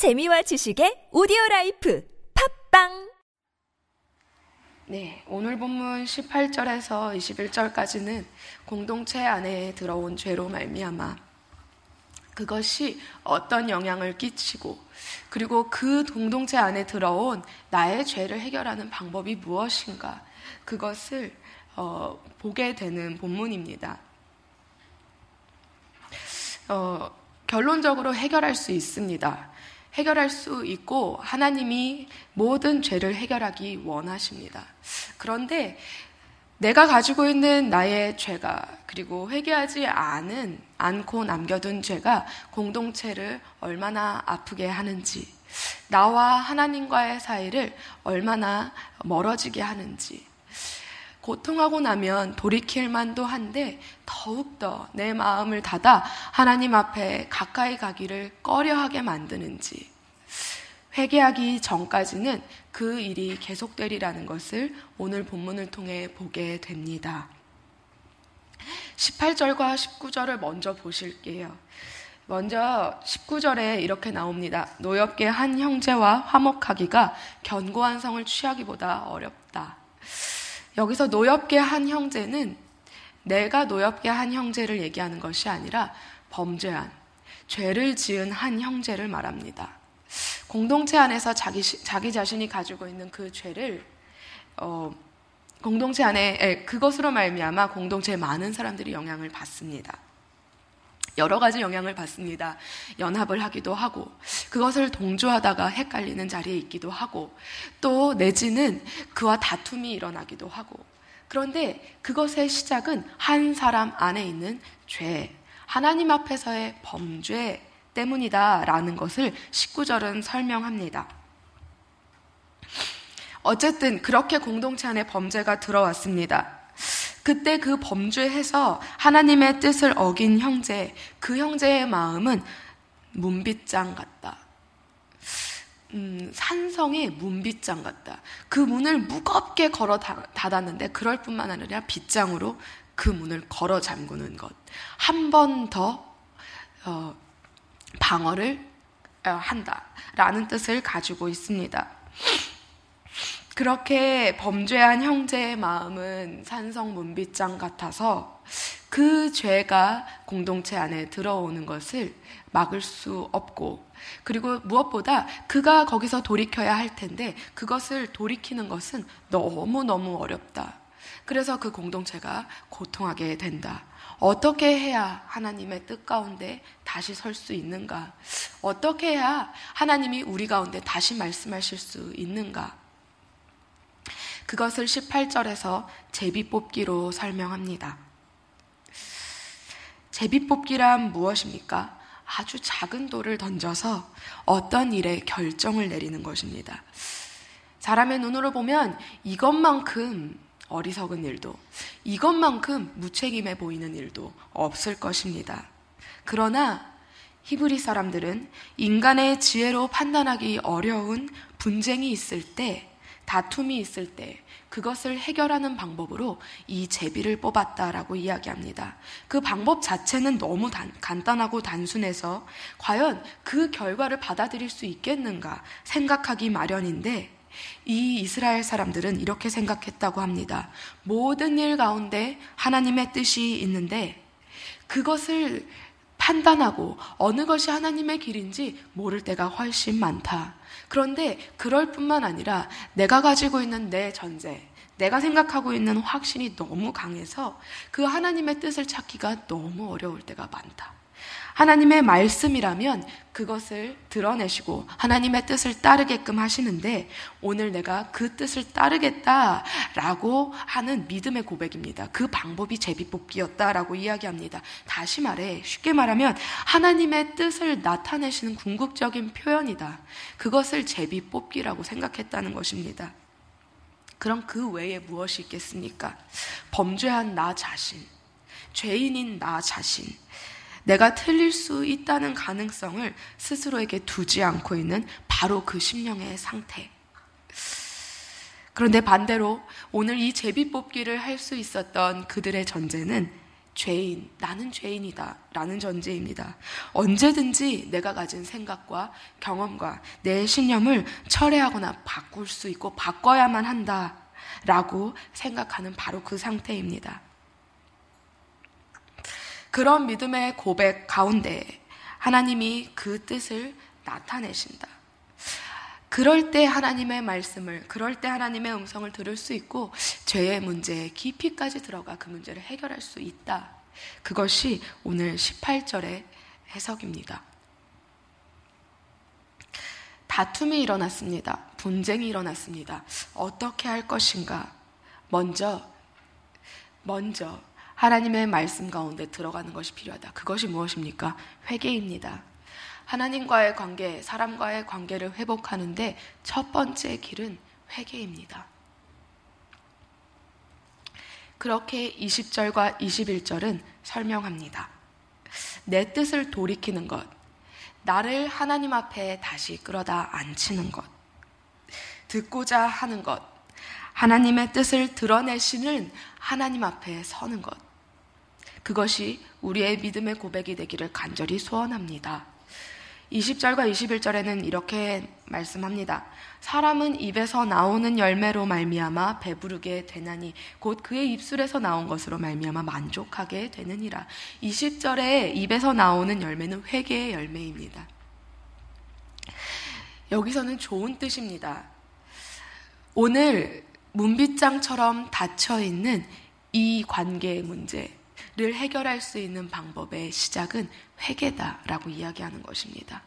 재미와 지식의 오디오 life 팟빵 네, 오늘 본문 18절에서 21절까지는 공동체 안에 들어온 죄로 말미암아 그것이 어떤 영향을 끼치고 그리고 그 공동체 안에 들어온 나의 죄를 해결하는 방법이 무엇인가 그것을 어, 보게 되는 본문입니다. 어, 결론적으로 해결할 수 있습니다. 해결할 수 있고 하나님이 모든 죄를 해결하기 원하십니다. 그런데 내가 가지고 있는 나의 죄가 그리고 회개하지 않은 않고 남겨둔 죄가 공동체를 얼마나 아프게 하는지 나와 하나님과의 사이를 얼마나 멀어지게 하는지 고통하고 나면 돌이킬 만도 한데 더욱더 내 마음을 닫아 하나님 앞에 가까이 가기를 꺼려하게 만드는지 회개하기 전까지는 그 일이 계속되리라는 것을 오늘 본문을 통해 보게 됩니다. 18절과 19절을 먼저 보실게요. 먼저 19절에 이렇게 나옵니다. 노엽게 한 형제와 화목하기가 견고한 성을 취하기보다 어렵다. 여기서 노엽게 한 형제는 내가 노엽게 한 형제를 얘기하는 것이 아니라 범죄한, 죄를 지은 한 형제를 말합니다. 공동체 안에서 자기, 자기 자신이 가지고 있는 그 죄를, 어, 공동체 안에, 그것으로 말미암아 공동체에 많은 사람들이 영향을 받습니다. 여러 가지 영향을 받습니다. 연합을 하기도 하고, 그것을 동조하다가 헷갈리는 자리에 있기도 하고, 또 내지는 그와 다툼이 일어나기도 하고, 그런데 그것의 시작은 한 사람 안에 있는 죄, 하나님 앞에서의 범죄 때문이다라는 것을 19절은 설명합니다. 어쨌든 그렇게 공동체 안에 범죄가 들어왔습니다. 그때 그 범죄해서 하나님의 뜻을 어긴 형제, 그 형제의 마음은 문빗장 같다. 음, 산성의 문빗장 같다. 그 문을 무겁게 걸어 닫았는데 그럴 뿐만 아니라 빗장으로 그 문을 걸어 잠그는 것. 한 번더 어, 방어를 어, 한다라는 뜻을 가지고 있습니다. 그렇게 범죄한 형제의 마음은 산성 문빗장 같아서 그 죄가 공동체 안에 들어오는 것을 막을 수 없고 그리고 무엇보다 그가 거기서 돌이켜야 할 텐데 그것을 돌이키는 것은 너무너무 어렵다. 그래서 그 공동체가 고통하게 된다. 어떻게 해야 하나님의 뜻 가운데 다시 설 수 있는가? 어떻게 해야 하나님이 우리 가운데 다시 말씀하실 수 있는가? 그것을 18절에서 제비 뽑기로 설명합니다. 제비 뽑기란 무엇입니까? 아주 작은 돌을 던져서 어떤 일에 결정을 내리는 것입니다. 사람의 눈으로 보면 이것만큼 어리석은 일도, 이것만큼 무책임해 보이는 일도 없을 것입니다. 그러나 히브리 사람들은 인간의 지혜로 판단하기 어려운 분쟁이 있을 때 다툼이 있을 때 그것을 해결하는 방법으로 이 제비를 뽑았다라고 이야기합니다. 그 방법 자체는 너무 단, 간단하고 단순해서 과연 그 결과를 받아들일 수 있겠는가 생각하기 마련인데 이 이스라엘 사람들은 이렇게 생각했다고 합니다. 모든 일 가운데 하나님의 뜻이 있는데 그것을 판단하고 어느 것이 하나님의 길인지 모를 때가 훨씬 많다. 그런데 그럴 뿐만 아니라 내가 가지고 있는 내 전제, 내가 생각하고 있는 확신이 너무 강해서 그 하나님의 뜻을 찾기가 너무 어려울 때가 많다. 하나님의 말씀이라면 그것을 드러내시고 하나님의 뜻을 따르게끔 하시는데 오늘 내가 그 뜻을 따르겠다라고 하는 믿음의 고백입니다. 그 방법이 제비뽑기였다라고 이야기합니다. 다시 말해 쉽게 말하면 하나님의 뜻을 나타내시는 궁극적인 표현이다. 그것을 제비뽑기라고 생각했다는 것입니다. 그럼 그 외에 무엇이 있겠습니까? 범죄한 나 자신, 죄인인 나 자신, 내가 틀릴 수 있다는 가능성을 스스로에게 두지 않고 있는 바로 그 심령의 상태. 그런데 반대로 오늘 이 제비 뽑기를 할 수 있었던 그들의 전제는 죄인, 나는 죄인이다. 라는 전제입니다. 언제든지 내가 가진 생각과 경험과 내 신념을 철회하거나 바꿀 수 있고 바꿔야만 한다. 라고 생각하는 바로 그 상태입니다. 그런 믿음의 고백 가운데 하나님이 그 뜻을 나타내신다. 그럴 때 하나님의 말씀을, 그럴 때 하나님의 음성을 들을 수 있고 죄의 문제에 깊이까지 들어가 그 문제를 해결할 수 있다. 그것이 오늘 18절의 해석입니다. 다툼이 일어났습니다. 분쟁이 일어났습니다. 어떻게 할 것인가? 먼저, 먼저 하나님의 말씀 가운데 들어가는 것이 필요하다. 그것이 무엇입니까? 회개입니다. 하나님과의 관계, 사람과의 관계를 회복하는데 첫 번째 길은 회개입니다. 그렇게 20절과 21절은 설명합니다. 내 뜻을 돌이키는 것, 나를 하나님 앞에 다시 끌어다 앉히는 것, 듣고자 하는 것, 하나님의 뜻을 드러내시는 하나님 앞에 서는 것. 그것이 우리의 믿음의 고백이 되기를 간절히 소원합니다. 20절과 21절에는 이렇게 말씀합니다. 사람은 입에서 나오는 열매로 말미암아 배부르게 되나니 곧 그의 입술에서 나온 것으로 말미암아 만족하게 되느니라. 20절에 입에서 나오는 열매는 회개의 열매입니다. 여기서는 좋은 뜻입니다. 오늘 문빗장처럼 닫혀 있는 이 관계의 문제, 를 해결할 수 있는 방법의 시작은 회개다라고 이야기하는 것입니다.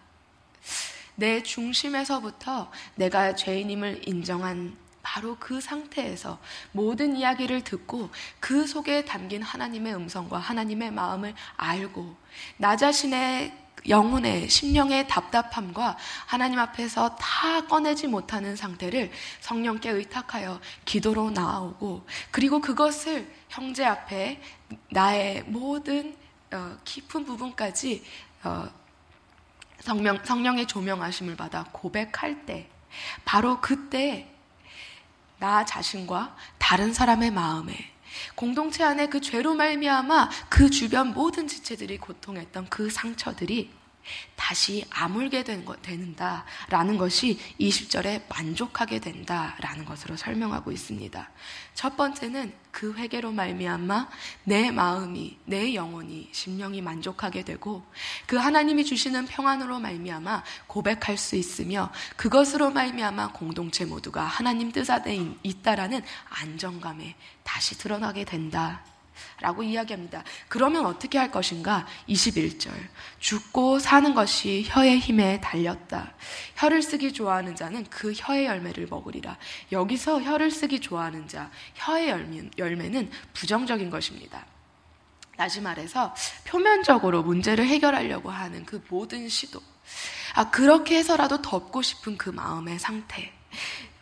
내 중심에서부터 내가 죄인임을 인정한 바로 그 상태에서 모든 이야기를 듣고 그 속에 담긴 하나님의 음성과 하나님의 마음을 알고 나 자신의 영혼의 심령의 답답함과 하나님 앞에서 다 꺼내지 못하는 상태를 성령께 의탁하여 기도로 나아오고 그리고 그것을 형제 앞에 나의 모든 어, 깊은 부분까지 어, 성령, 성령의 조명하심을 받아 고백할 때 바로 그때 나 자신과 다른 사람의 마음에 공동체 안에 그 죄로 말미암아 그 주변 모든 지체들이 고통했던 그 상처들이 다시 아물게 된 것, 되는다라는 것이 20절에 만족하게 된다라는 것으로 설명하고 있습니다. 첫 번째는 그 회개로 말미암아 내 마음이 내 영혼이 심령이 만족하게 되고 그 하나님이 주시는 평안으로 말미암아 고백할 수 있으며 그것으로 말미암아 공동체 모두가 하나님 뜻 안에 있다라는 안정감에 다시 드러나게 된다. 라고 이야기합니다. 그러면 어떻게 할 것인가? 21절. 죽고 사는 것이 혀의 힘에 달렸다. 혀를 쓰기 좋아하는 자는 그 혀의 열매를 먹으리라. 여기서 혀를 쓰기 좋아하는 자, 혀의 열매, 열매는 부정적인 것입니다. 다시 말해서 표면적으로 문제를 해결하려고 하는 그 모든 시도. 아, 그렇게 해서라도 덮고 싶은 그 마음의 상태.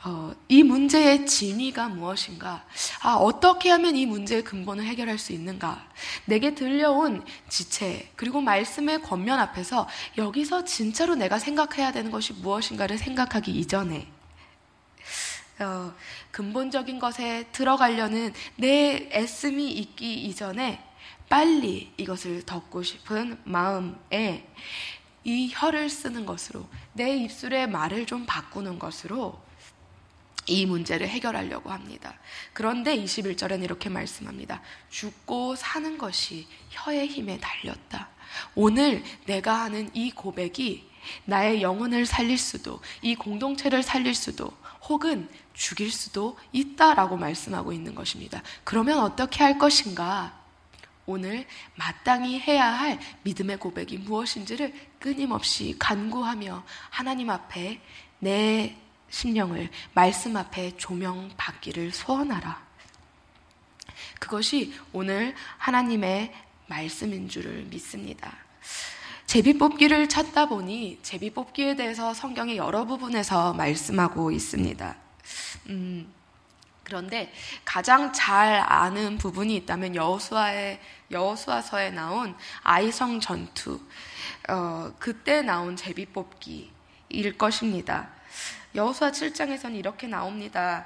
어, 이 문제의 진위가 무엇인가? 아, 어떻게 하면 이 문제의 근본을 해결할 수 있는가? 내게 들려온 지체, 그리고 말씀의 권면 앞에서 여기서 진짜로 내가 생각해야 되는 것이 무엇인가를 생각하기 이전에, 어, 근본적인 것에 들어가려는 내 애씀이 있기 이전에 빨리 이것을 덮고 싶은 마음에 이 혀를 쓰는 것으로 내 입술의 말을 좀 바꾸는 것으로 이 문제를 해결하려고 합니다. 그런데 21절엔 이렇게 말씀합니다. 죽고 사는 것이 혀의 힘에 달렸다. 오늘 내가 하는 이 고백이 나의 영혼을 살릴 수도, 이 공동체를 살릴 수도, 혹은 죽일 수도 있다라고 말씀하고 있는 것입니다. 그러면 어떻게 할 것인가? 오늘 마땅히 해야 할 믿음의 고백이 무엇인지를 끊임없이 간구하며 하나님 앞에 내 심령을 말씀 앞에 조명받기를 소원하라. 그것이 오늘 하나님의 말씀인 줄을 믿습니다. 제비 뽑기를 찾다 보니 제비 뽑기에 대해서 성경의 여러 부분에서 말씀하고 있습니다. 음, 그런데 가장 잘 아는 부분이 있다면 여호수아의 여호수아서에 나온 아이성 전투 어, 그때 나온 제비 뽑기일 것입니다. 여호수아 7장에서는 이렇게 나옵니다.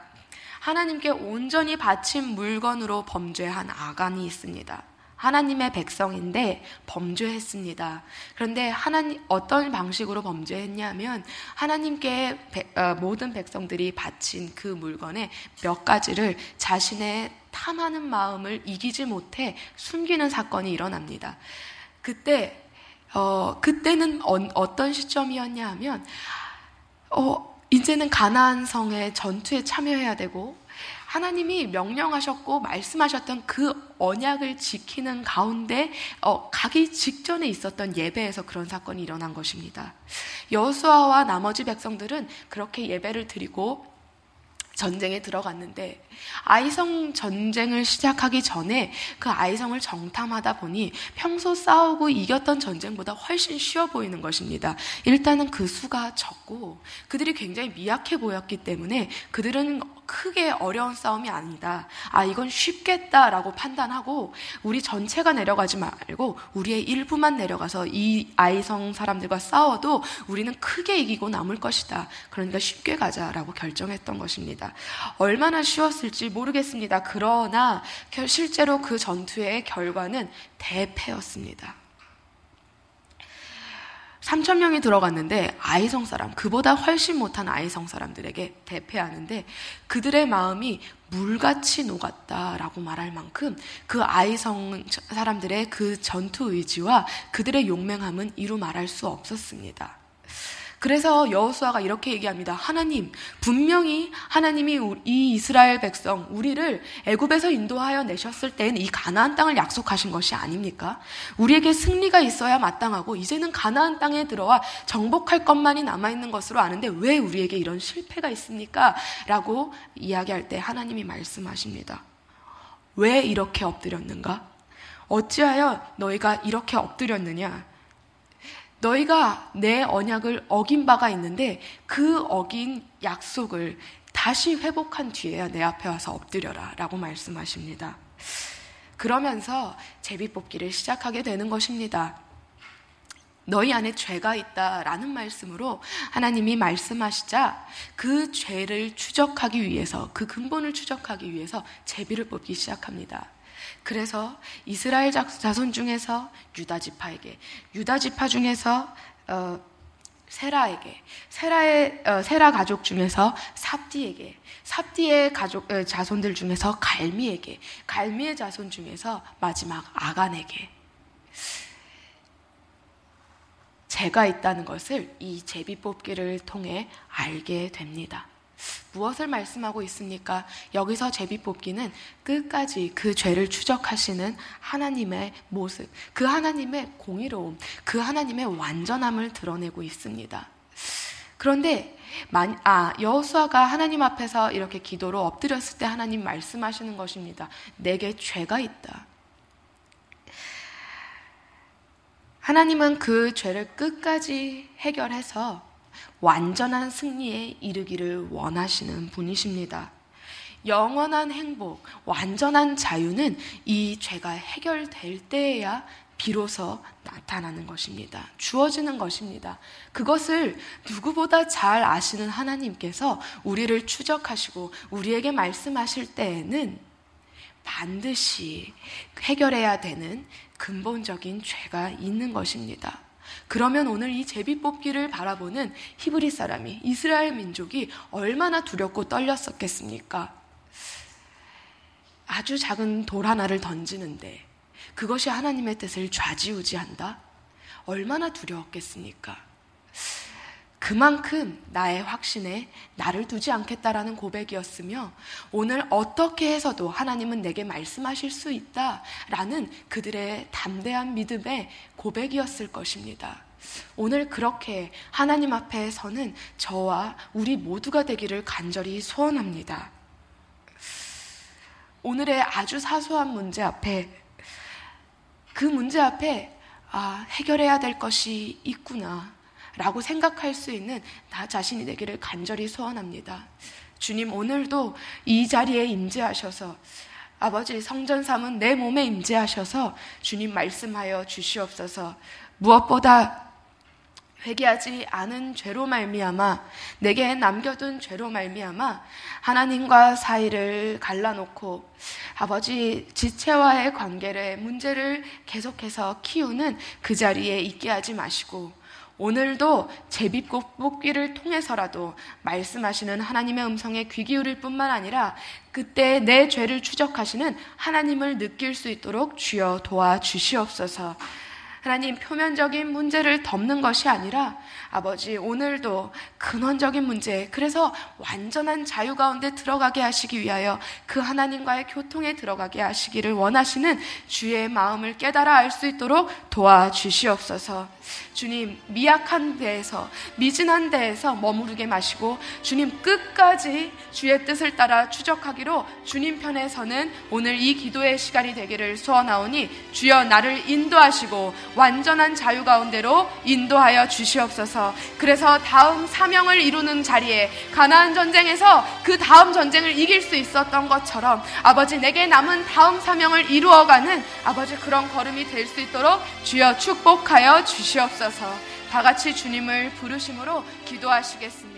하나님께 온전히 바친 물건으로 범죄한 아간이 있습니다. 하나님의 백성인데 범죄했습니다. 그런데 하나님 어떤 방식으로 범죄했냐면 하나님께 배, 어, 모든 백성들이 바친 그 물건의 몇 가지를 자신의 탐하는 마음을 이기지 못해 숨기는 사건이 일어납니다. 그때 어, 그때는 어, 떤 시점이었냐 하면 어, 이제는 가나안 성의 전투에 참여해야 되고 하나님이 명령하셨고 말씀하셨던 그 언약을 지키는 가운데 어, 가기 직전에 있었던 예배에서 그런 사건이 일어난 것입니다. 여수아와 나머지 백성들은 그렇게 예배를 드리고 전쟁에 들어갔는데 아이성 전쟁을 시작하기 전에 그 아이성을 정탐하다 보니 평소 싸우고 이겼던 전쟁보다 훨씬 쉬워 보이는 것입니다. 일단은 그 수가 적고 그들이 굉장히 미약해 보였기 때문에 그들은 크게 어려운 싸움이 아니다. 아, 이건 쉽겠다라고 판단하고 우리 전체가 내려가지 말고 우리의 일부만 내려가서 이 아이성 사람들과 싸워도 우리는 크게 이기고 남을 것이다. 그러니까 쉽게 가자라고 결정했던 것입니다. 얼마나 쉬웠을지 모르겠습니다. 그러나 실제로 그 전투의 결과는 대패였습니다. 3천 명이 들어갔는데 아이성 사람, 그보다 훨씬 못한 아이성 사람들에게 대패하는데 그들의 마음이 물같이 녹았다라고 말할 만큼 그 아이성 사람들의 그 전투 의지와 그들의 용맹함은 이루 말할 수 없었습니다. 그래서 여호수아가 이렇게 얘기합니다. 하나님, 분명히 하나님이 이 이스라엘 백성 우리를 애굽에서 인도하여 내셨을 때는 이 가나안 땅을 약속하신 것이 아닙니까? 우리에게 승리가 있어야 마땅하고 이제는 가나안 땅에 들어와 정복할 것만이 남아 있는 것으로 아는데 왜 우리에게 이런 실패가 있습니까? 라고 이야기할 때 하나님이 말씀하십니다. 왜 이렇게 엎드렸는가? 어찌하여 너희가 이렇게 엎드렸느냐? 너희가 내 언약을 어긴 바가 있는데 그 어긴 약속을 다시 회복한 뒤에야 내 앞에 와서 엎드려라 라고 말씀하십니다. 그러면서 제비 뽑기를 시작하게 되는 것입니다. 너희 안에 죄가 있다 라는 말씀으로 하나님이 말씀하시자 그 죄를 추적하기 위해서 그 근본을 추적하기 위해서 제비를 뽑기 시작합니다. 그래서 이스라엘 자손 중에서 유다 지파에게, 유다 지파 중에서 어, 세라에게, 세라의 어, 세라 가족 중에서 삽디에게, 삽디의 가족 어, 자손들 중에서 갈미에게, 갈미의 자손 중에서 마지막 아간에게 제가 있다는 것을 이 제비 뽑기를 통해 알게 됩니다. 무엇을 말씀하고 있습니까? 여기서 제비 뽑기는 끝까지 그 죄를 추적하시는 하나님의 모습, 그 하나님의 공의로움, 그 하나님의 완전함을 드러내고 있습니다. 그런데 아, 여호수아가 하나님 앞에서 이렇게 기도로 엎드렸을 때 하나님 말씀하시는 것입니다. 내게 죄가 있다. 하나님은 그 죄를 끝까지 해결해서 완전한 승리에 이르기를 원하시는 분이십니다. 영원한 행복, 완전한 자유는 이 죄가 해결될 때에야 비로소 나타나는 것입니다. 주어지는 것입니다. 그것을 누구보다 잘 아시는 하나님께서 우리를 추적하시고 우리에게 말씀하실 때에는 반드시 해결해야 되는 근본적인 죄가 있는 것입니다. 그러면 오늘 이 제비 뽑기를 바라보는 히브리 사람이 이스라엘 민족이 얼마나 두렵고 떨렸었겠습니까? 아주 작은 돌 하나를 던지는데 그것이 하나님의 뜻을 좌지우지한다? 얼마나 두려웠겠습니까? 그만큼 나의 확신에 나를 두지 않겠다라는 고백이었으며 오늘 어떻게 해서도 하나님은 내게 말씀하실 수 있다라는 그들의 담대한 믿음의 고백이었을 것입니다. 오늘 그렇게 하나님 앞에 서는 저와 우리 모두가 되기를 간절히 소원합니다. 오늘의 아주 사소한 문제 앞에 그 문제 앞에 아, 해결해야 될 것이 있구나. 라고 생각할 수 있는 나 자신이 되기를 간절히 소원합니다. 주님 오늘도 이 자리에 임재하셔서 아버지 성전 삼은 내 몸에 임재하셔서 주님 말씀하여 주시옵소서 무엇보다 회개하지 않은 죄로 말미암아 내게 남겨둔 죄로 말미암아 하나님과 사이를 갈라놓고 아버지 지체와의 관계를 문제를 계속해서 키우는 그 자리에 있게 하지 마시고 오늘도 제비뽑기를 통해서라도 말씀하시는 하나님의 음성에 귀 기울일 뿐만 아니라 그때 내 죄를 추적하시는 하나님을 느낄 수 있도록 주여 도와주시옵소서. 하나님 표면적인 문제를 덮는 것이 아니라 아버지 오늘도 근원적인 문제 그래서 완전한 자유 가운데 들어가게 하시기 위하여 그 하나님과의 교통에 들어가게 하시기를 원하시는 주의 마음을 깨달아 알 수 있도록 도와주시옵소서. 주님 미약한 데에서 미진한 데에서 머무르게 마시고 주님 끝까지 주의 뜻을 따라 추적하기로 주님 편에 서는 오늘 이 기도의 시간이 되기를 소원하오니 주여 나를 인도하시고 완전한 자유 가운데로 인도하여 주시옵소서. 그래서 다음 사명을 이루는 자리에 가나안 전쟁에서 그 다음 전쟁을 이길 수 있었던 것처럼 아버지 내게 남은 다음 사명을 이루어가는 아버지 그런 걸음이 될 수 있도록 주여 축복하여 주시옵소서. 다 같이 주님을 부르심으로 기도하시겠습니다.